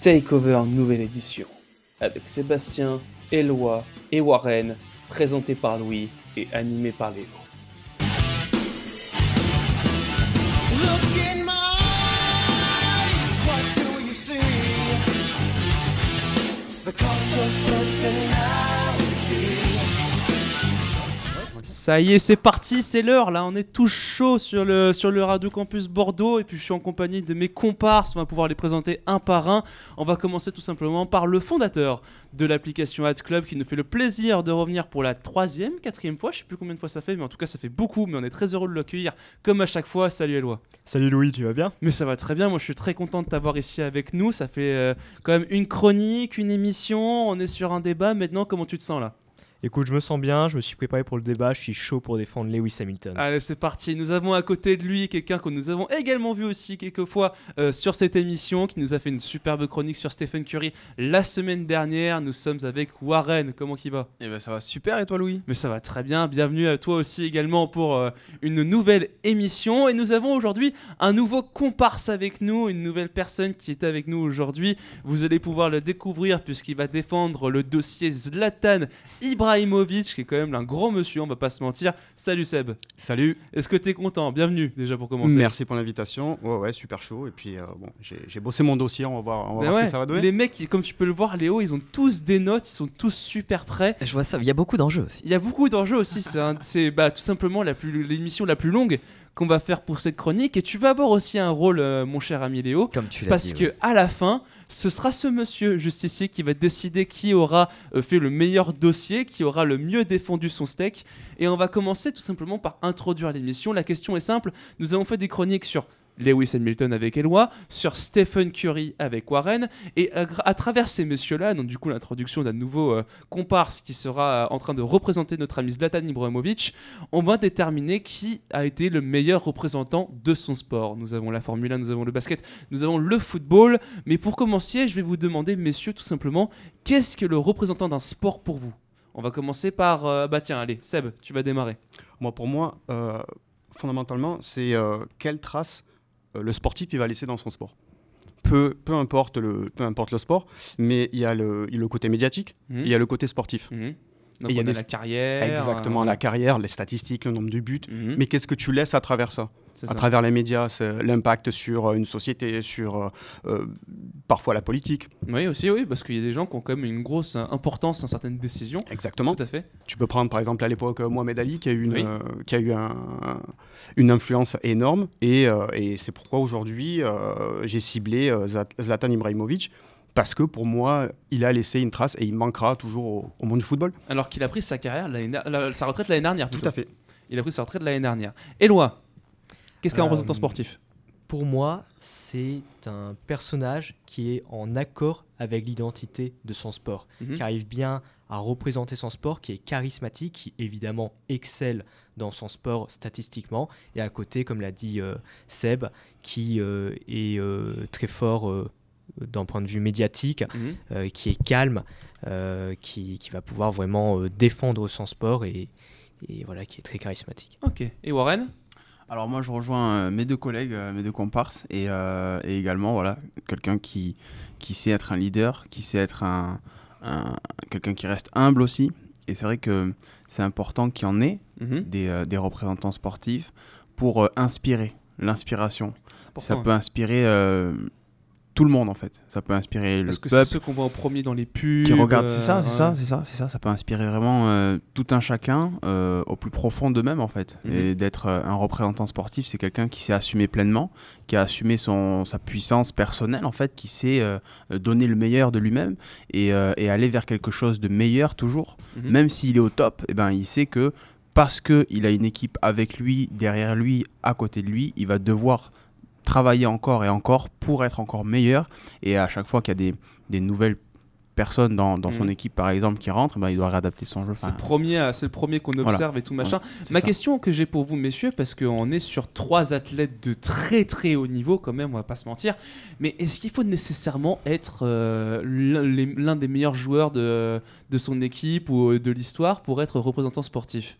Takeover nouvelle édition, avec Sébastien, Eloi et Warren, présenté par Louis et animé par Léo. Ça y est, c'est parti, c'est l'heure là, on est tous chaud sur le, sur le Radio Campus Bordeaux. Et puis je suis en compagnie de mes comparses, on va pouvoir les présenter un par un. On va commencer tout simplement par le fondateur de l'application Ad Club qui nous fait le plaisir de revenir pour la troisième, quatrième fois, je sais plus combien de fois ça fait, mais en tout cas ça fait beaucoup, mais on est très heureux de l'accueillir comme à chaque fois. Salut Eloi. Salut Louis, tu vas bien? Mais ça va très bien, moi je suis très content de t'avoir ici avec nous, ça fait euh, quand même une chronique, une émission, on est sur un débat, maintenant comment tu te sens là? Écoute, je me sens bien, je me suis préparé pour le débat, je suis chaud pour défendre Lewis Hamilton. Allez, c'est parti. Nous avons à côté de lui quelqu'un que nous avons également vu aussi quelques fois euh, sur cette émission, qui nous a fait une superbe chronique sur Stephen Curry la semaine dernière. Nous sommes avec Warren. Comment il va Eh ben ça va super et toi Louis? Mais ça va très bien. Bienvenue à toi aussi également pour euh, une nouvelle émission. Et nous avons aujourd'hui un nouveau comparse avec nous, une nouvelle personne qui est avec nous aujourd'hui. Vous allez pouvoir le découvrir puisqu'il va défendre le dossier Zlatan Ibrahimovic, qui est quand même un gros monsieur, on va pas se mentir. Salut Seb. Salut Est-ce que t'es content? Bienvenue déjà pour commencer. Merci pour l'invitation. Ouais ouais super chaud et puis euh, bon j'ai bossé mon dossier on va voir, on va Ben voir ce que ça va donner. Les mecs, comme tu peux le voir, Léo, ils ont tous des notes, ils sont tous super prêts. Je vois ça, il y a beaucoup d'enjeux aussi. Il y a beaucoup d'enjeux aussi. C'est bah, tout simplement la plus- l'émission la plus longue qu'on va faire pour cette chronique. Et tu vas avoir aussi un rôle, euh, mon cher ami Léo, Comme tu l'as parce dit. que oui. à la fin, ce sera ce monsieur juste ici qui va décider qui aura euh, fait le meilleur dossier, qui aura le mieux défendu son steak. Et on va commencer tout simplement par introduire l'émission. La question est simple. Nous avons fait des chroniques sur Lewis Hamilton avec Eloi, sur Stephen Curry avec Warren, et à, gra- à travers ces messieurs-là, donc du coup l'introduction d'un nouveau euh, comparse qui sera euh, en train de représenter notre ami Zlatan Ibrahimovic, on va déterminer qui a été le meilleur représentant de son sport. Nous avons la Formule 1, nous avons le basket, nous avons le football, mais pour commencer, je vais vous demander, messieurs, tout simplement, qu'est-ce que le représentant d'un sport pour vous? On va commencer par, euh, bah tiens, allez, Seb, tu vas démarrer. Moi pour moi euh, fondamentalement c'est euh, quelle trace euh, le sportif il va laisser dans son sport. Peu, peu, importe le, peu importe le sport, mais il y a le, le côté médiatique, Mhm. il y a le côté sportif. Mhm. Donc Et il y a des- la carrière. Exactement, euh, la carrière, les statistiques, le nombre de buts. mhm, Mais qu'est-ce que tu laisses à travers ça? À travers les médias, l'impact sur euh, une société, sur euh, euh, parfois la politique. Oui, aussi, oui, parce qu'il y a des gens qui ont quand même une grosse importance dans certaines décisions. Exactement. Tout à fait. Tu peux prendre par exemple à l'époque Mohamed Ali qui a eu une, Oui. euh, qui a eu un- un- une influence énorme et, euh, et c'est pourquoi aujourd'hui j'ai ciblé Zlatan Ibrahimovic parce que pour moi il a laissé une trace et il manquera toujours au, au monde du football. Alors qu'il a pris sa carrière, la- sa retraite l'année dernière. Tout à fait. Il a pris sa retraite l'année dernière. Eloi, qu'est-ce qu'un Euh, représentant sportif? Pour moi, c'est un personnage qui est en accord avec l'identité de son sport, Mhm. qui arrive bien à représenter son sport, qui est charismatique, qui évidemment excelle dans son sport statistiquement, et à côté, comme l'a dit euh, Seb, qui euh, est euh, très fort euh, d'un point de vue médiatique, Mhm. euh, qui est calme, euh, qui, qui va pouvoir vraiment euh, défendre son sport et, et voilà, qui est très charismatique. Ok. Et Warren? Alors moi je rejoins euh, mes deux collègues, euh, mes deux comparses et, euh, et également voilà quelqu'un qui, qui sait être un leader, qui sait être un, un- quelqu'un qui reste humble aussi. Et c'est vrai que c'est important qu'il y en ait Mhm. des, euh, des représentants sportifs pour euh, inspirer, l'inspiration. Ça peut inspirer tout le monde en fait. Ça peut inspirer le que c'est ceux qu'on voit en premier dans les pubs. qui regarde, euh, c'est ça, c'est ouais. ça, c'est ça, c'est ça. Ça peut inspirer vraiment euh, tout un chacun euh, au plus profond d'eux-mêmes en fait. Mhm. Et d'être euh, un représentant sportif, c'est quelqu'un qui s'est assumé pleinement, qui a assumé son sa puissance personnelle en fait, qui sait euh, donner le meilleur de lui-même et, euh, et aller vers quelque chose de meilleur toujours. Mhm. Même s'il est au top, et ben il sait que parce que il a une équipe avec lui, derrière lui, à côté de lui, il va devoir travailler encore et encore pour être encore meilleur. Et à chaque fois qu'il y a des, des nouvelles personnes dans, dans son Mhm. équipe, par exemple, qui rentrent, ben, il doit réadapter son jeu. C'est le premier, à- c'est le premier qu'on Voilà. observe et tout machin. Ma ça. question que j'ai pour vous, messieurs, parce qu'on est sur trois athlètes de très très haut niveau, quand même, on va pas se mentir. Mais est-ce qu'il faut nécessairement être euh, l'un des meilleurs joueurs de, de son équipe ou de l'histoire pour être représentant sportif?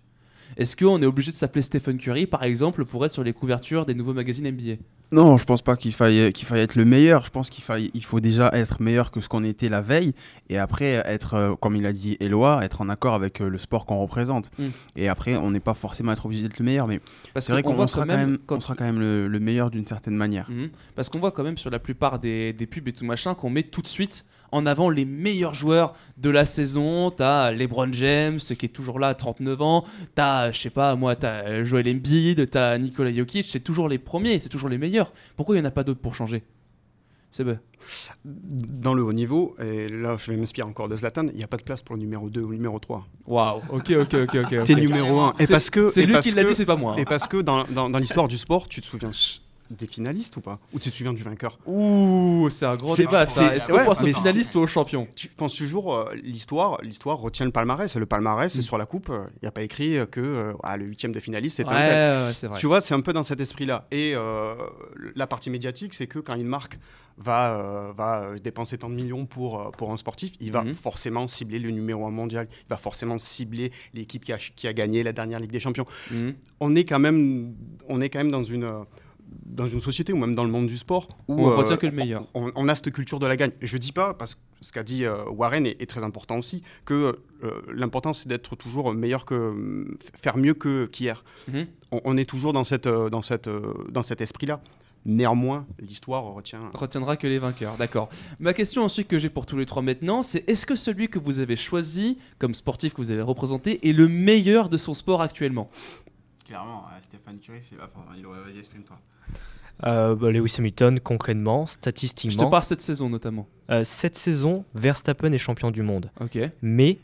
Est-ce qu'on est obligé de s'appeler Stephen Curry, par exemple, pour être sur les couvertures des nouveaux magazines NBA Non, je pense pas qu'il faille, qu'il faille être le meilleur. Je pense qu'il faille, il faut déjà être meilleur que ce qu'on était la veille. Et après, être, euh, comme il a dit Eloi, être en accord avec euh, le sport qu'on représente. Mm. Et après, on n'est pas forcément être obligé d'être le meilleur. Mais c'est vrai qu'on sera, quand même, quand- on sera quand même le, le meilleur d'une certaine manière. Mhm. Parce qu'on voit quand même sur la plupart des, des pubs et tout machin qu'on met tout de suite en avant les meilleurs joueurs de la saison. T'as LeBron James qui est toujours là à 39 ans. T'as, je sais pas, moi, t'as Joel Embiid, t'as Nikola Jokic. C'est toujours les premiers, c'est toujours les meilleurs. Pourquoi il n'y en a pas d'autres pour changer? C'est bon. Dans le haut niveau, et là je vais m'inspirer encore de Zlatan, il n'y a pas de place pour le numéro 2 ou le numéro 3. Waouh. Ok, ok, ok, ok. T'es numéro 1. Et C'est- parce que. C'est lui qui l'a dit, c'est pas moi. hein. Et parce que dans, dans, dans l'histoire du sport, tu te souviens des finalistes ou pas Ou tu te souviens du vainqueur Ouh, c'est un C'est- débat ça. Est-ce qu'on ouais, pense au mais finaliste c'est- ou au champion Tu penses toujours, euh, l'histoire l'histoire retient le palmarès. Le palmarès, Mm. c'est sur la coupe. Il n'y a pas écrit que euh, ah, le huitième de finaliste, c'est Ouais, un tel. ouais. Tu vois, c'est un peu dans cet esprit-là. Et euh, la partie médiatique, c'est que quand une marque va, euh, va dépenser tant de millions pour, pour un sportif, il va Mhm. forcément cibler le numéro un mondial. Il va forcément cibler l'équipe qui a, qui a gagné la dernière Ligue des Champions. Mhm. On est quand même, on est quand même dans une, dans une société ou même dans le monde du sport où Où on euh, que le meilleur. On, on a cette culture de la gagne. Je dis pas parce que ce qu'a dit euh, Warren est, est très important aussi que euh, l'important c'est d'être toujours meilleur que faire mieux que qu'hier. Mhm. On, on est toujours dans cette dans cette dans cet esprit-là. Néanmoins, l'histoire retient. retiendra que les vainqueurs, d'accord. Ma question ensuite que j'ai pour tous les trois maintenant, c'est est-ce que celui que vous avez choisi comme sportif que vous avez représenté est le meilleur de son sport actuellement? Clairement, Stéphane Curie, c'est la Vas-y, exprime-toi. Euh, bah, Lewis Hamilton, concrètement, Je te statistiquement, parle cette saison notamment. euh, cette saison, Verstappen est champion du monde. Ok. Mais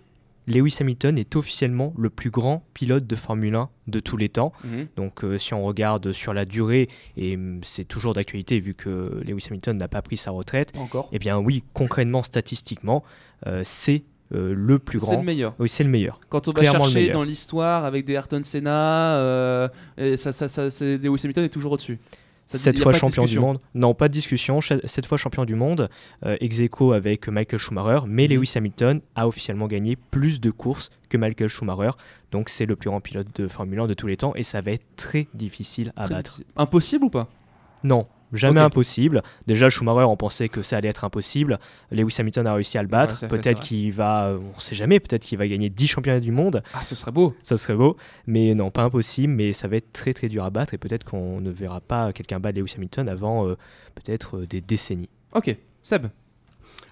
Lewis Hamilton est officiellement le plus grand pilote de Formule 1 de tous les temps. Mhm. Donc euh, si on regarde sur la durée, et c'est toujours d'actualité vu que Lewis Hamilton n'a pas pris sa retraite, Encore. eh bien oui, concrètement, statistiquement, euh, c'est euh, le plus C'est grand. le meilleur. Oui, c'est le meilleur. Quand on va Clairement le chercher dans l'histoire avec des Ayrton Senna, euh, et ça, ça, ça, c'est- Lewis Hamilton est toujours au-dessus. Cette fois champion du monde. Non, pas de discussion. Cette fois champion du monde, euh, ex aequo avec Michael Schumacher. Mais Mhm. Lewis Hamilton a officiellement gagné plus de courses que Michael Schumacher. Donc c'est le plus grand pilote de Formule 1 de tous les temps et ça va être très difficile à Très battre. difficile. Impossible ou pas? Non, jamais impossible. Déjà, Schumacher, on pensait que ça allait être impossible. Lewis Hamilton a réussi à le battre. peut-être qu'il va, euh, on sait jamais, peut-être qu'il va gagner 10 championnats du monde. Ah, ce serait beau. Ça serait beau. Mais non, pas impossible. Mais ça va être très très dur à battre. Et peut-être qu'on ne verra pas quelqu'un battre Lewis Hamilton avant euh, peut-être euh, des décennies. Ok. Seb,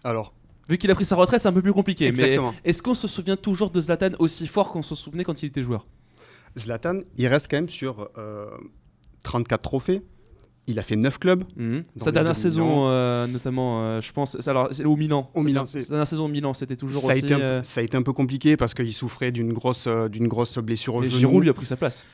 Alors, vu qu'il a pris sa retraite, c'est un peu plus compliqué. exactement. Mais est-ce qu'on se souvient toujours de Zlatan aussi fort qu'on se souvenait quand il était joueur? Zlatan, il reste quand même sur euh, 34 trophées. Il a fait 9 clubs. Mhm. Sa dernière saison, euh, notamment, euh, je pense, alors c'est au Milan. Au Milan, Sa dernière saison au Milan, c'était toujours Ça a, aussi. été un, peu- euh, ça a été un peu compliqué parce qu'il souffrait d'une grosse, d'une grosse blessure au genou. Giroud lui a pris sa place.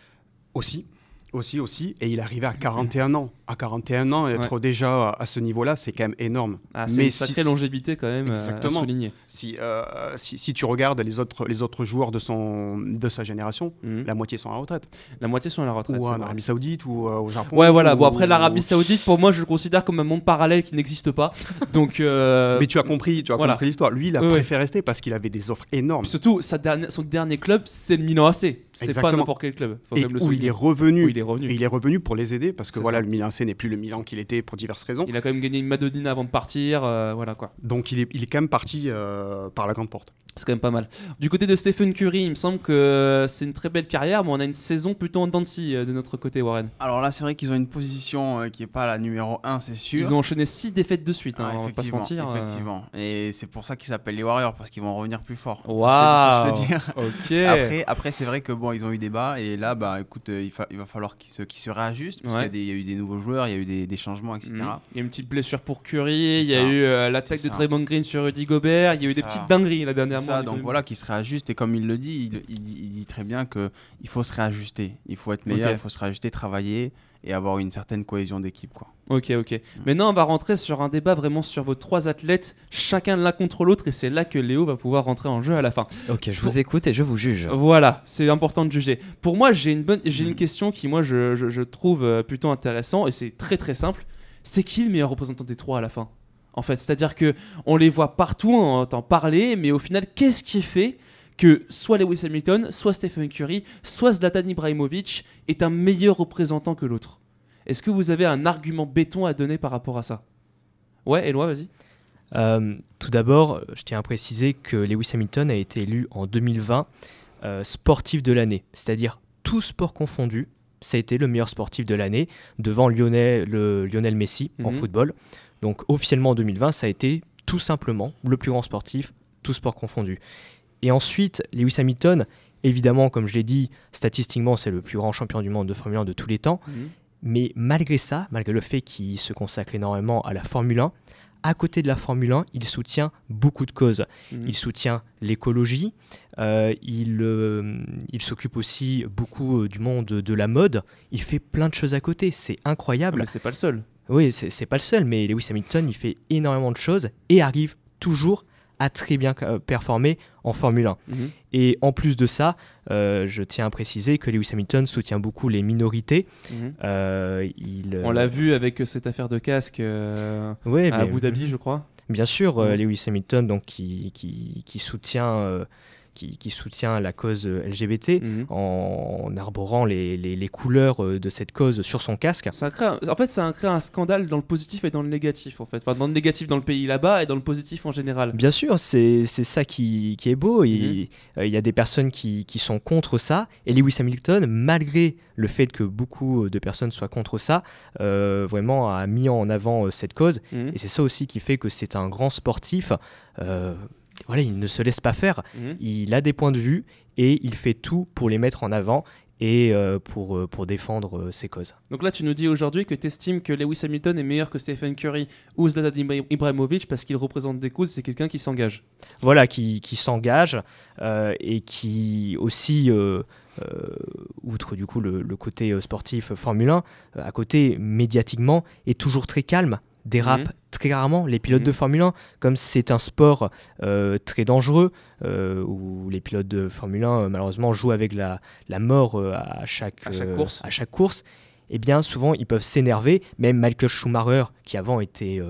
Aussi, aussi, aussi. Et il arrivait à 41 ans. À 41 ans, être déjà à, à ce niveau-là, c'est quand même énorme. Ah, c'est Mais une si- sacrée longévité quand même euh, à Exactement. souligner. Si, euh, si, si tu regardes les autres, les autres joueurs de, son, de sa génération, Mhm. la moitié sont à la retraite. La moitié sont à la retraite. ou en. Arabie Saoudite, ou euh, au Japon. Ouais, voilà. Bon, ou- après l'Arabie Saoudite, pour moi, je le considère comme un monde parallèle qui n'existe pas. Donc, euh, Mais tu as compris, tu as voilà. compris l'histoire. Lui, il a Ouais, préféré rester parce qu'il avait des offres énormes. surtout, sa dernière, son dernier club, c'est le Milan AC. C'est pas n'importe quel club. Faut Et le où il souligner. est revenu. Où il est revenu. Et il est revenu pour les aider parce que voilà, ça. le Milan C n'est plus le Milan qu'il était pour diverses raisons. Il a quand même gagné une Madonnina avant de partir. euh, voilà quoi. Donc il est, il est quand même parti euh, par la grande porte. C'est quand même pas mal. Du côté de Stephen Curry, il me semble que c'est une très belle carrière, mais on a une saison plutôt en dents de euh, de notre côté, Warren. Alors là, c'est vrai qu'ils ont une position euh, qui est pas la numéro 1, c'est sûr. Ils ont enchaîné 6 défaites de suite, hein, Ah, on va pas se effectivement, mentir. euh. Effectivement. Et c'est pour ça qu'ils s'appellent les Warriors, parce qu'ils vont revenir plus fort. Waouh faut se le dire. Ok Après, après c'est vrai que bon, ils ont eu des bas et là, bah, écoute, euh, il, va falloir qu'ils se, se réajustent parce Ouais. qu'il y, a y eu des nouveaux joueurs, il y a eu des, des changements, etc. Mhm. Il y a une petite blessure pour Curry, il y a eu euh, l'attaque de. Draymond Green sur Rudy Gobert, il y a eu des petites dingueries la dernière ça, donc voilà, qu'ils se réajustent et comme il le dit, il, il dit, il dit très bien que il faut se réajuster, il faut être meilleur, il faut se réajuster, travailler et avoir une certaine cohésion d'équipe, quoi. Ok, ok. Mm. Maintenant, on va rentrer sur un débat vraiment sur vos trois athlètes, chacun l'un contre l'autre, et c'est là que Léo va pouvoir rentrer en jeu à la fin. Ok, je vous écoute et je vous juge. Voilà, c'est important de juger. Pour moi, j'ai une bonne, j'ai Mm. une question qui moi je, je- je trouve euh, plutôt intéressant et c'est très très simple. C'est qui le meilleur représentant des trois à la fin? En fait, c'est-à-dire que on les voit partout, on entend parler, mais au final, qu'est-ce qui fait que soit Lewis Hamilton, soit Stephen Curry, soit Zlatan Ibrahimovic est un meilleur représentant que l'autre? Est-ce que vous avez un argument béton à donner par rapport à ça? Ouais, Eloi, vas-y. Euh, tout d'abord, je tiens à préciser que Lewis Hamilton a été élu en 2020 euh, sportif de l'année, c'est-à-dire tout sport confondu. Ça a été le meilleur sportif de l'année devant Lionel, le- Lionel Messi en Mhm. football. Donc officiellement en 2020, ça a été tout simplement le plus grand sportif, tout sport confondu. Et ensuite, Lewis Hamilton, évidemment, comme je l'ai dit, statistiquement, c'est le plus grand champion du monde de Formule 1 de tous les temps. Mais malgré ça, malgré le fait qu'il se consacre énormément à la Formule 1, à côté de la Formule 1, il soutient beaucoup de causes. Mhm. Il soutient l'écologie, euh, il, euh, il s'occupe aussi beaucoup euh, du monde de la mode, il fait plein de choses à côté, c'est Ah, incroyable. mais c'est pas le seul. Oui, c'est pas le seul, mais Lewis Hamilton, il fait énormément de choses et arrive toujours à très bien euh, performer en Formule 1. Mhm. Et en plus de ça, euh, je tiens à préciser que Lewis Hamilton soutient beaucoup les minorités. Mhm. Euh, il, On l'a vu avec cette affaire de casque Ouais, à mais- Abu Dhabi, je crois. Bien sûr, Mhm. Lewis Hamilton, donc, qui, qui, qui soutient, qui, qui soutient la cause euh, LGBT Mhm. en, arborant les, les- les couleurs euh, de cette cause sur son casque. Ça crée un- En fait, ça crée un scandale dans le positif et dans le négatif, en fait. Enfin, dans le négatif dans le pays là-bas et dans le positif en général. Bien sûr, c'est ça qui, qui est beau. Mhm. Il euh, il y a des personnes qui, qui sont contre ça. Et Lewis Hamilton, malgré le fait que beaucoup de personnes soient contre ça, euh, vraiment a mis en avant euh, cette cause. Mhm. Et c'est ça aussi qui fait que c'est un grand sportif. Euh, voilà, il ne se laisse pas faire. Mhm. Il a des points de vue et il fait tout pour les mettre en avant et euh, pour, euh, pour défendre euh, ses causes. Donc là, tu nous dis aujourd'hui que tu estimes que Lewis Hamilton est meilleur que Stephen Curry ou Zlatan Ibra- Ibrahimovic parce qu'il représente des causes, c'est quelqu'un qui s'engage. Voilà, qui, qui s'engage et qui aussi, outre du coup le, le côté sportif Formule 1, euh, à côté médiatiquement est toujours très calme, dérape Mhm. très rarement. Les pilotes Mhm. de Formule 1, comme c'est un sport euh, très dangereux, euh, où les pilotes de Formule 1 euh, malheureusement jouent avec la, la mort à, chaque, À chaque course. à chaque course, eh bien souvent ils peuvent s'énerver. Même Michael Schumacher, qui avant était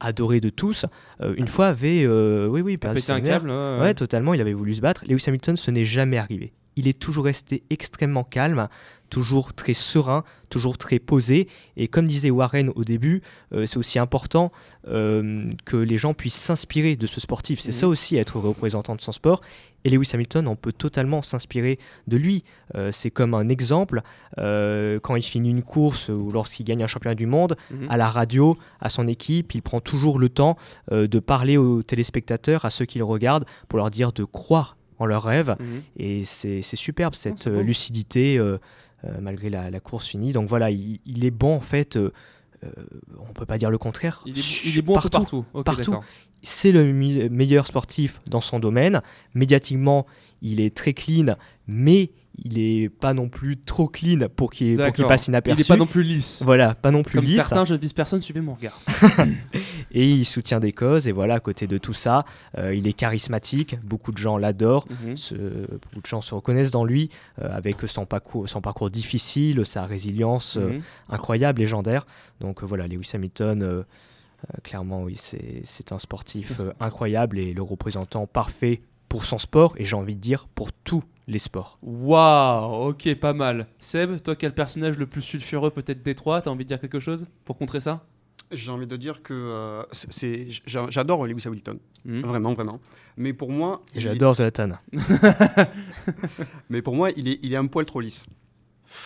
adoré de tous, euh, une fois avait, euh, oui oui, perdu un câble ouais, Ouais, totalement, il avait voulu se battre. Lewis Hamilton, ce n'est jamais arrivé. Il est toujours resté extrêmement calme, toujours très serein, toujours très posé. Et comme disait Warren au début, euh, c'est aussi important euh, que les gens puissent s'inspirer de ce sportif. C'est Mhm. ça aussi être représentant de son sport. Et Lewis Hamilton, on peut totalement s'inspirer de lui. Euh, c'est comme un exemple quand il finit une course ou lorsqu'il gagne un championnat du monde, Mhm. à la radio, à son équipe, il prend toujours le temps de parler aux téléspectateurs, à ceux qui le regardent, pour leur dire de croire en leurs rêves. Mhm. Et c'est superbe cette beau. lucidité euh, euh, malgré la, la course finie. Donc voilà, il, il est bon en fait. euh, on peut pas dire le contraire. Il est, Su- il est bon partout. Partout. C'est le meilleur sportif dans son domaine. Médiatiquement, il est très clean, mais il est pas non plus trop clean pour qu'il D'accord. passe Il inaperçu. n'est pas non plus lisse. Voilà, pas non plus Comme lisse. certains jeunes vice-personnes, suivez mon regard. Et il soutient des causes. Et voilà, à côté de tout ça, euh, il est charismatique. Beaucoup de gens l'adorent. Mhm. Beaucoup de gens se reconnaissent dans lui, euh, avec son parcours, son parcours difficile, sa résilience euh, Mhm. incroyable, légendaire. Donc voilà, Lewis Hamilton, clairement, oui, c'est un sportif incroyable et le représentant parfait pour son sport, et j'ai envie de dire pour tous les sports. Waouh, ok, pas mal. Seb, toi, quel personnage le plus sulfureux peut-être des trois T'as envie de dire quelque chose pour contrer ça? J'ai envie de dire que euh, c'est- c'est, j'a- j'adore Lewis Hamilton, Mhm. vraiment, vraiment. Mais pour moi, J'adore Zlatan. mais pour moi, il est, il est un poil trop lisse.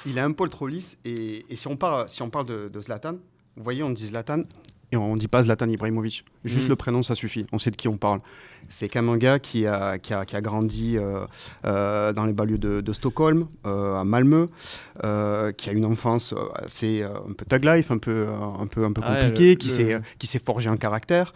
Il est un poil trop lisse. Et, et si on parle, si on parle de, de Zlatan, vous voyez, on dit Zlatan et on dit pas Zlatan Ibrahimovic. Juste Mhm. le prénom, ça suffit. On sait de qui on parle. C'est quand même un gars qui a, qui a, qui a grandi euh, euh, dans les banlieues de, de Stockholm, euh, à Malmö, qui a une enfance assez un peu tag life, un peu, un peu, un peu compliquée, qui s'est qui s'est forgé un caractère,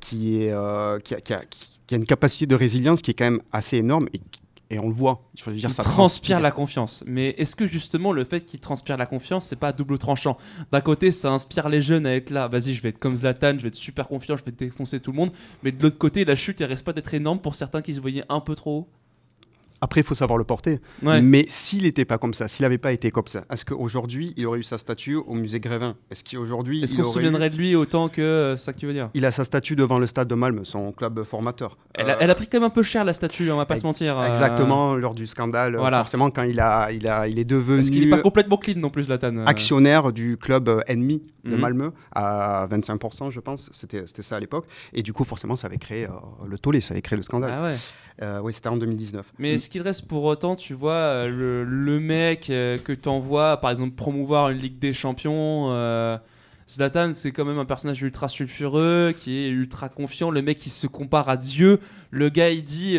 qui, est, qui, a, qui, a, qui- qui a une capacité de résilience qui est quand même assez énorme et, qui- et on le voit. Il faut dire, Il ça transpire la confiance. Mais est-ce que justement le fait qu'il transpire la confiance, c'est pas à double tranchant? D'un côté, ça inspire les jeunes à être là, vas-y, je vais être comme Zlatan, je vais être super confiant, je vais défoncer tout le monde. Mais de l'autre côté, la chute, elle reste pas d'être énorme pour certains qui se voyaient un peu trop haut? Après, il faut savoir le porter. Ouais. Mais s'il n'était pas comme ça, s'il n'avait pas été comme ça, est-ce qu'aujourd'hui, il aurait eu sa statue au musée Grévin? Est-ce qu'aujourd'hui, Est-ce qu'on se eu- souviendrait de lui autant que euh, ça que tu veux dire? Il a sa statue devant le stade de Malmö, son club formateur. elle Euh, a, elle a pris quand même un peu cher la statue, on va pas se mentir. euh, Exactement, lors du scandale, Voilà. forcément, quand il, a, il, a, il est devenu Parce qu'il est pas complètement clean non plus, Zlatan. actionnaire du club ennemi de. Malmö à 25%, je pense. C'était c'était ça à l'époque. Et du coup, forcément, ça avait créé le tollé, ça avait créé le scandale. Ah ouais. Euh, oui, c'était en 2019. Mais est-ce qu'il reste pour autant, tu vois, euh, le, mec euh, que t'envoies, par exemple, promouvoir une Ligue des Champions Zlatan, c'est quand même un personnage ultra sulfureux, qui est ultra confiant. Le mec, il se compare à Dieu. Le gars, il dit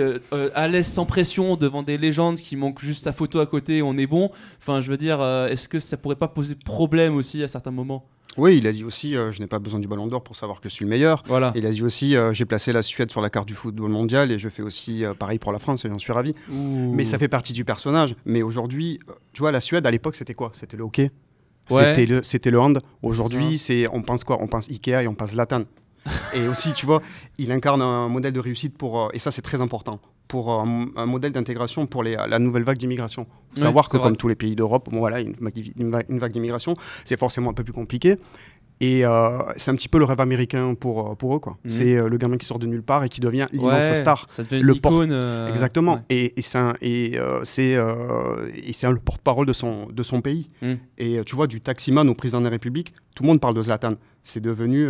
à l'aise sans pression devant des légendes qui manquent juste sa photo à côté, on est bon. Enfin, je veux dire, est-ce que ça pourrait pas poser problème aussi à certains moments? Oui, il a dit aussi euh, Je n'ai pas besoin du ballon d'or pour savoir que je suis le meilleur. Voilà. Il a dit aussi euh, J'ai placé la Suède sur la carte du football mondial et je fais aussi euh, pareil pour la France et j'en suis ravi. Mais ça fait partie du personnage. Mais aujourd'hui, tu vois, la Suède à l'époque, c'était quoi? C'était le hockey? Ouais. C'était le, c'était le hand. Aujourd'hui, c'est, on pense quoi? On pense Ikea et on pense Latan. et aussi, tu vois, il incarne un modèle de réussite pour, et ça c'est très important, pour un, un modèle d'intégration pour les, la nouvelle vague d'immigration. Il faut savoir que vrai. comme tous les pays d'Europe, bon, voilà, une, vague- une vague- une vague d'immigration, c'est forcément un peu plus compliqué. Et euh, c'est un petit peu le rêve américain pour, euh, pour eux. quoi. Mhm. C'est euh, le gamin qui sort de nulle part et qui devient l'immense Ouais, star. Ça devient Le icône. euh, Exactement. ouais. Et, et c'est un- et, c'est le porte-parole de son, de son pays. Mm. Et tu vois, du taximan au président de la République, tout le monde parle de Zlatan. C'est devenu,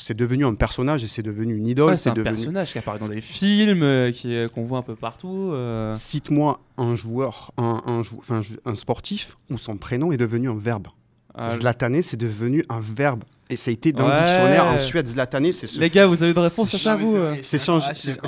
c'est devenu un personnage et c'est devenu une idole. Ouais, c'est un devenu... personnage qui apparaît dans des films, euh, qui, euh, qu'on voit un peu partout. euh. Cite-moi un joueur, un, un, jou- enfin, ju- un sportif où son prénom est devenu un verbe. Ah, Zlatané, c'est devenu un verbe. Et ça a été dans Ouais. le dictionnaire en Suède. Zlatané, c'est ce, Les gars, vous avez une réponse à ça, vous c'est changer, juste,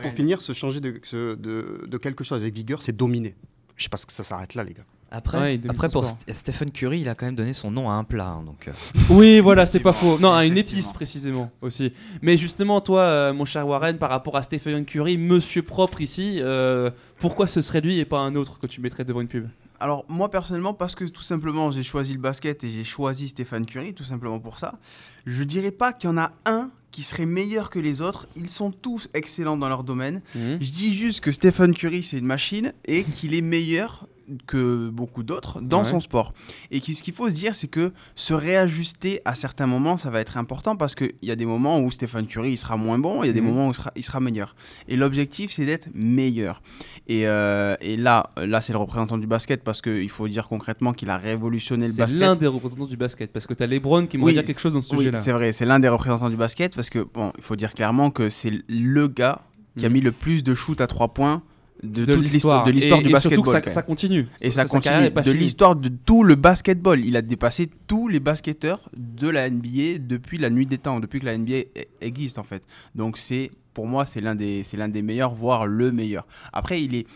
pour finir, se changer de, de, de quelque chose avec vigueur, c'est dominer. Je pense que ça s'arrête là, les gars. Après, Ouais, après pour. St- Stephen Curry, il a quand même donné son nom à un plat. hein, donc, euh, Oui, voilà, c'est pas faux. Non, à une épice précisément aussi. Mais justement, toi, euh, mon cher Warren, par rapport à Stephen Curry, monsieur propre ici, euh, pourquoi ce serait lui et pas un autre que tu mettrais devant une pub? Alors moi personnellement parce que tout simplement j'ai choisi le basket et j'ai choisi Stéphane Curry tout simplement pour ça. Je dirais pas qu'il y en a un qui serait meilleur que les autres. Ils sont tous excellents dans leur domaine. Mhm. Je dis juste que Stephen Curry c'est une machine et qu'il est meilleur que beaucoup d'autres dans Ouais. son sport. Et qui- ce qu'il faut se dire c'est que se réajuster à certains moments ça va être important parce qu'il y a des moments où Stephen Curry il sera moins bon, il y a des Mhm. moments où il sera, il sera meilleur. Et l'objectif c'est d'être meilleur. Et, euh, et là, là c'est le représentant du basket parce qu'il faut dire concrètement qu'il a révolutionné le C'est basket. l'un des représentants du basket. Parce que t'as LeBron qui m'aurait Oui, dire quelque chose dans ce Oui, sujet-là. c'est vrai, c'est l'un des représentants du basket parce que, bon, il faut dire clairement que c'est le gars qui a Mhm. mis le plus de shoot à trois points de, de toute l'histoire de l'histoire du et surtout basketball. que ça, ça continue. Et ça, carrière continue de l'histoire de tout le basketball. Il a dépassé tous les basketteurs de la NBA depuis la nuit des temps, depuis que la NBA e- existe en fait. Donc c'est pour moi c'est l'un des c'est l'un des meilleurs, voire le meilleur. Après il est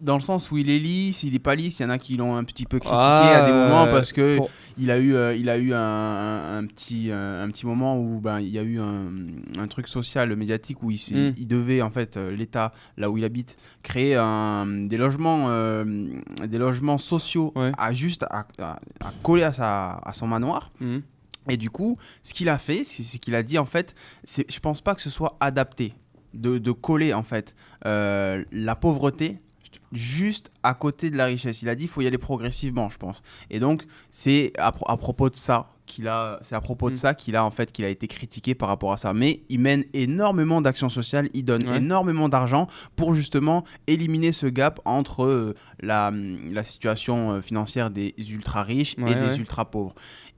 dans le sens où il est lisse, il est pas lisse. Il y en a qui l'ont un petit peu critiqué Ah, à des moments parce que pour- il a eu euh, il a eu un, un- un petit un, un petit moment où ben il y a eu un, truc social médiatique où il, Mm. il devait en fait euh, l'État là où il habite créer des logements euh, des logements sociaux Ouais. à juste à, à- à coller à sa à son manoir Mhm. Et du coup ce qu'il a fait c'est qu'il a dit en fait je pense pas que ce soit adapté de, de coller en fait euh, la pauvreté juste à côté de la richesse il a dit il faut y aller progressivement je pense et donc c'est à, pro- à propos de ça qu'il a c'est à propos de Mm. ça qu'il a en fait qu'il a été critiqué par rapport à ça mais il mène énormément d'actions sociales il donne Ouais. énormément d'argent pour justement éliminer ce gap entre euh, la, la situation euh, financière des ultra riches Ouais, et des ouais. ultra pauvres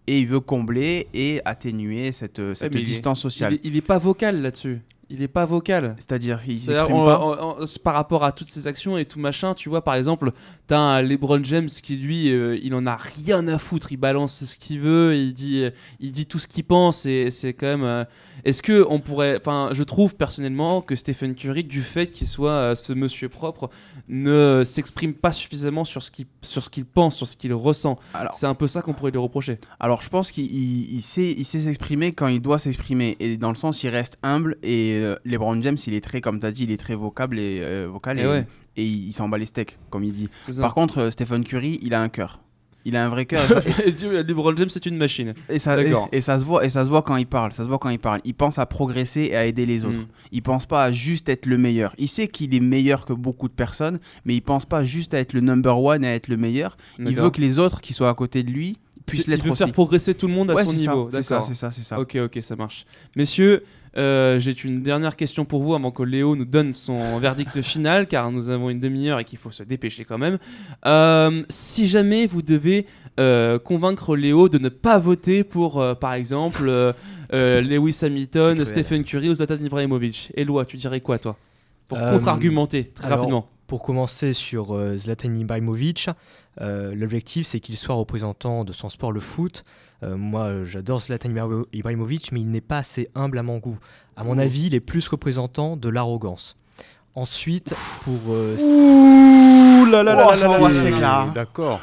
et il veut combler et atténuer cette, euh, cette distance sociale Il est, il est pas vocal là-dessus. Il est pas vocal. c'est-à-dire il s'exprime pas on- on- par rapport à toutes ces actions et tout machin, tu vois, par exemple, t'as un LeBron James qui lui, euh, il en a rien à foutre, il balance ce qu'il veut, il dit, il dit tout ce qu'il pense et c'est quand même. euh, Est-ce que on pourrait, enfin, je trouve personnellement que Stephen Curry, du fait qu'il soit euh, ce monsieur propre, ne s'exprime pas suffisamment sur ce qu'il sur ce qu'il pense, sur ce qu'il ressent. C'est un peu ça qu'on pourrait lui reprocher. alors je pense qu'il il- il sait il sait s'exprimer quand il doit s'exprimer et dans le sens il reste humble et euh, LeBron James il est très comme tu as dit il est très vocable et euh, vocal Et et, ouais. et il, il s'en bat les steaks comme il dit par contre euh, Stephen Curry il a un cœur Il a un vrai cœur. ça- LeBron James, c'est une machine. Et ça, et, D'accord. et ça se voit et ça se voit quand il parle ça se voit quand il parle il pense à progresser et à aider les autres Mm. il pense pas à juste être le meilleur il sait qu'il est meilleur que beaucoup de personnes mais il pense pas juste à être le number one et à être le meilleur il veut que les autres qui sont à côté de lui puissent il l'être veut aussi faire progresser tout le monde à Ouais, son niveau. c'est ça c'est ça c'est ça Ok, ok, ça marche. Messieurs, euh, j'ai une dernière question pour vous avant que Léo nous donne son verdict final, car nous avons une demi-heure et qu'il faut se dépêcher quand même. Euh, si jamais vous devez euh, convaincre Léo de ne pas voter pour, par exemple, Lewis Hamilton. Stephen Curry ou Zlatan Ibrahimovic, Eloi, tu dirais quoi toi? Pour contre-argumenter très alors, rapidement. Pour commencer sur Zlatan Ibrahimovic, euh, l'objectif c'est qu'il soit représentant de son sport, le foot. Euh, moi euh, j'adore Zlatan Ibra- Ibrahimovic, mais il n'est pas assez humble à mon goût. À mon avis, il est plus représentant de l'arrogance. Ensuite, pour, euh, Ouh là là là là là là, Et- c'est clair. D'accord.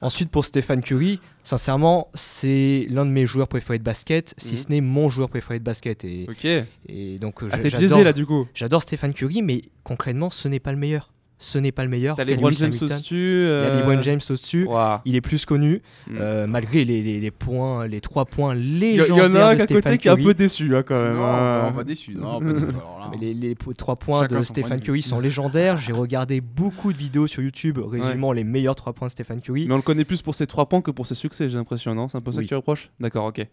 ensuite pour Stéphane Curry, sincèrement, c'est l'un de mes joueurs préférés de basket, si Mhm. ce n'est mon joueur préféré de basket. Et, Ok. et donc euh, Ah, biaisé là du coup. J'adore Stéphane Curry, mais concrètement, ce n'est pas le meilleur. Ce n'est pas le meilleur. T'as James. Il y a euh, LeBron James au-dessus. Il est plus connu, Mm. euh, malgré les, les- les points, les trois points légendaires il y en a un à côté qui est un peu déçu hein, quand même. non, non, pas déçu non pas déçu alors là. Mais les, trois points Chacun de Stéphane. Curry sont légendaires. J'ai regardé beaucoup de vidéos sur YouTube résumant les meilleurs trois points de Stéphane Curry. Mais on le connaît plus pour ses 3 points que pour ses succès, j'ai l'impression, non? C'est un peu ça Oui. que tu reproches? D'accord, ok.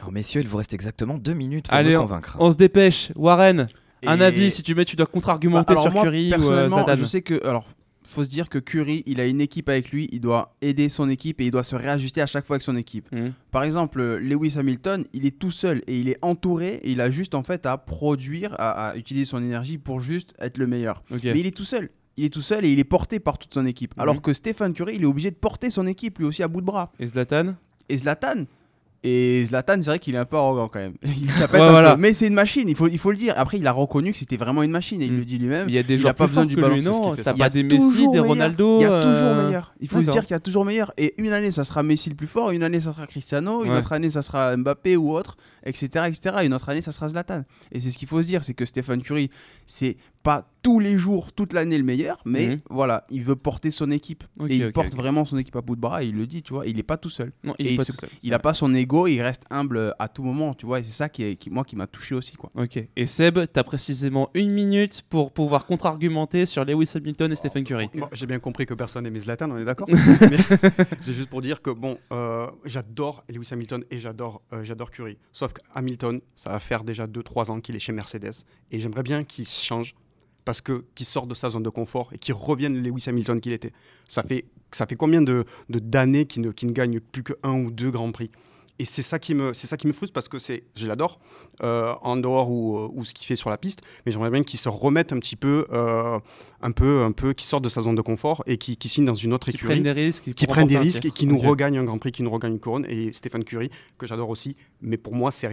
Alors, messieurs, il vous reste exactement deux minutes pour Allez, me on- convaincre. On se dépêche. Warren, un avis si tu mets, tu dois contre-argumenter Alors sur moi, Curry ou euh, personnellement, Zlatan. je sais que alors faut se dire que Curry, il a une équipe avec lui, il doit aider son équipe et il doit se réajuster à chaque fois avec son équipe. Mhm. Par exemple, Lewis Hamilton, il est tout seul et il est entouré et il a juste en fait à produire, à, à utiliser son énergie pour juste être le meilleur. Mais il est tout seul. Il est tout seul et il est porté par toute son équipe. Mhm. Alors que Stéphane Curry, il est obligé de porter son équipe lui aussi à bout de bras. Et Zlatan? Et Zlatan et Zlatan, c'est vrai qu'il est un peu arrogant quand même. Il se la pète Ouais, un voilà. peu. Mais c'est une machine, il faut, il faut le dire. Après, il a reconnu que c'était vraiment une machine et il Mm. le dit lui-même. Il y a des Il joueurs a pas plus besoin du ballon, non T'as pas Il y des Messi, des. Ronaldo Il y a toujours euh, meilleur. Il faut se dire qu'il y a toujours meilleur. Et une année, ça sera Messi le plus fort. Une année, ça sera Cristiano. Une Ouais. autre année, ça sera Mbappé ou autre, etc., etc. Une autre année, ça sera Zlatan. Et c'est ce qu'il faut se dire, c'est que Stéphane Curry, c'est pas tous les jours, toute l'année le meilleur, mais Mhm. voilà, il veut porter son équipe. Et il porte vraiment son équipe à bout de bras. Et il le dit, tu vois. Il est pas tout seul. Non, il Et il pas se- tout seul. Il a pas son ego. Il reste humble à tout moment, tu vois. Et c'est ça qui, est, qui moi, qui m'a touché aussi, quoi. Ok. Et Seb, t'as précisément une minute pour pouvoir contre-argumenter sur Lewis Hamilton et Stephen Curry. Bon, J'ai bien compris que personne n'aimait Zlatan, on est d'accord Mais C'est juste pour dire que bon, euh, j'adore Lewis Hamilton et j'adore euh, j'adore Curry. Sauf que Hamilton, ça va faire déjà 2-3 ans qu'il est chez Mercedes et j'aimerais bien qu'il change parce que qu'il sorte de sa zone de confort et qu'il revienne le Lewis Hamilton qu'il était. Ça fait ça fait combien de d'années qu'il ne, qu'il ne gagne plus que un ou deux grands prix? Et c'est ça qui me c'est ça qui me frustre parce que c'est je l'adore euh, en dehors ou, ou ce qu'il fait sur la piste mais j'aimerais bien qu'il se remette un petit peu euh, un peu un peu qu'il sorte de sa zone de confort et qu'il qu'il signe dans une autre Qui écurie prennent des risques. qui prennent des risques et qui nous Ok. regagnent un Grand Prix, qui nous regagnent une couronne. Et Stéphane Curry, que j'adore aussi, mais pour moi, c'est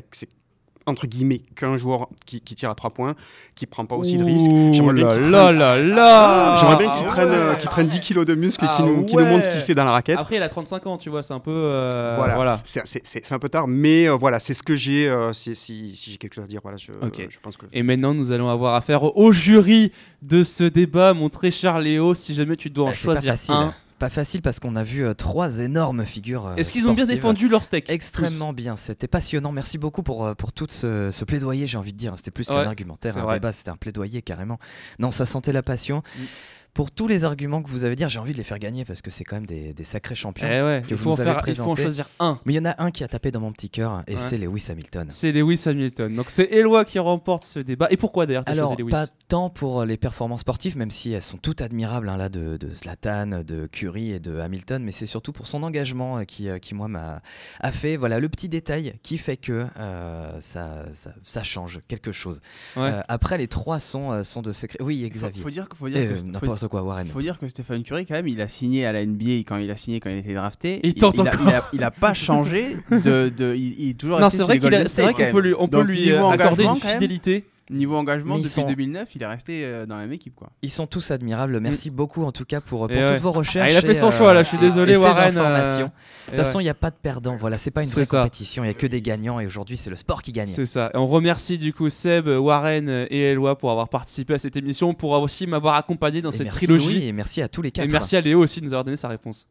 entre guillemets qu'un joueur qui, qui tire à trois points, qui prend pas aussi de risques. J'aimerais bien qu'il là prenne, là là j'aimerais bien qu'il Ah prenne, ouais. qu'il prenne 10 kilos de muscle et Ah qu'il nous, qu'il nous montre ce ouais. qu'il fait dans la raquette. Après, il a 35 ans, tu vois, c'est un peu. euh, voilà, voilà. c'est- c'est c'est- c'est un peu tard, mais euh, voilà, c'est ce que j'ai. euh, si si, si j'ai quelque chose à dire, voilà, je, je pense que. Et maintenant, nous allons avoir affaire au jury de ce débat, mon très cher Léo. Si jamais tu dois en Ah, choisir un, Pas facile parce qu'on a vu euh, trois énormes figures. euh, est-ce qu'ils ont bien défendu leur steak? Extrêmement bien, c'était passionnant. Merci beaucoup pour, euh, pour tout ce, ce plaidoyer, j'ai envie de dire. C'était plus qu'un argumentaire, un vrai. débat, c'était un plaidoyer carrément. Non, ça sentait la passion. Mm. Pour tous les arguments que vous avez dit, j'ai envie de les faire gagner parce que c'est quand même des, des sacrés champions. Eh ouais, que il vous faut, en nous avez faire, il faut en choisir un. Mais il y en a un qui a tapé dans mon petit cœur et Ouais. c'est Lewis Hamilton. C'est Lewis Hamilton. Donc c'est Eloi qui remporte ce débat. Et pourquoi d'ailleurs Alors, Lewis pas tant pour les performances sportives, même si elles sont toutes admirables hein, là, de, de Zlatan, de Curry et de Hamilton, mais c'est surtout pour son engagement euh, qui, euh, qui moi, m'a a fait voilà, le petit détail qui fait que euh, ça, ça, ça change quelque chose. Ouais. Euh, après, les trois sont, euh, sont de cré- Oui, Il faut, Xavier. faut dire, que- faut dire Eh, que euh, faut- N'importe quoi, Warren. faut dire que Stéphane Curry, quand même, il a signé à la NBA quand il a signé quand il était drafté. Il tente il, a, encore. il, a, il a pas changé de, de il, il est toujours Non, resté c'est vrai les qu'il a- Golden c'est vrai State, qu'on peut lui, on peut lui euh, accorder une fidélité. Niveau engagement, depuis sont- 2009, il est resté euh, dans la même équipe, quoi. Ils sont tous admirables. Merci beaucoup en tout cas pour, pour Mm. Et toutes ouais. vos recherches. Ah, il a fait son euh, choix là, je suis désolé et Warren. euh. De toute façon, il n'y a pas de perdant. Voilà, c'est pas une vraie ça. compétition. Il n'y a que des gagnants et aujourd'hui, c'est le sport qui gagne. C'est ça. Et on remercie du coup Seb, Warren et Eloi pour avoir participé à cette émission, pour aussi m'avoir accompagné dans Et cette merci trilogie. Louis, et merci à tous les quatre. Et merci à Léo aussi de nous avoir donné sa réponse.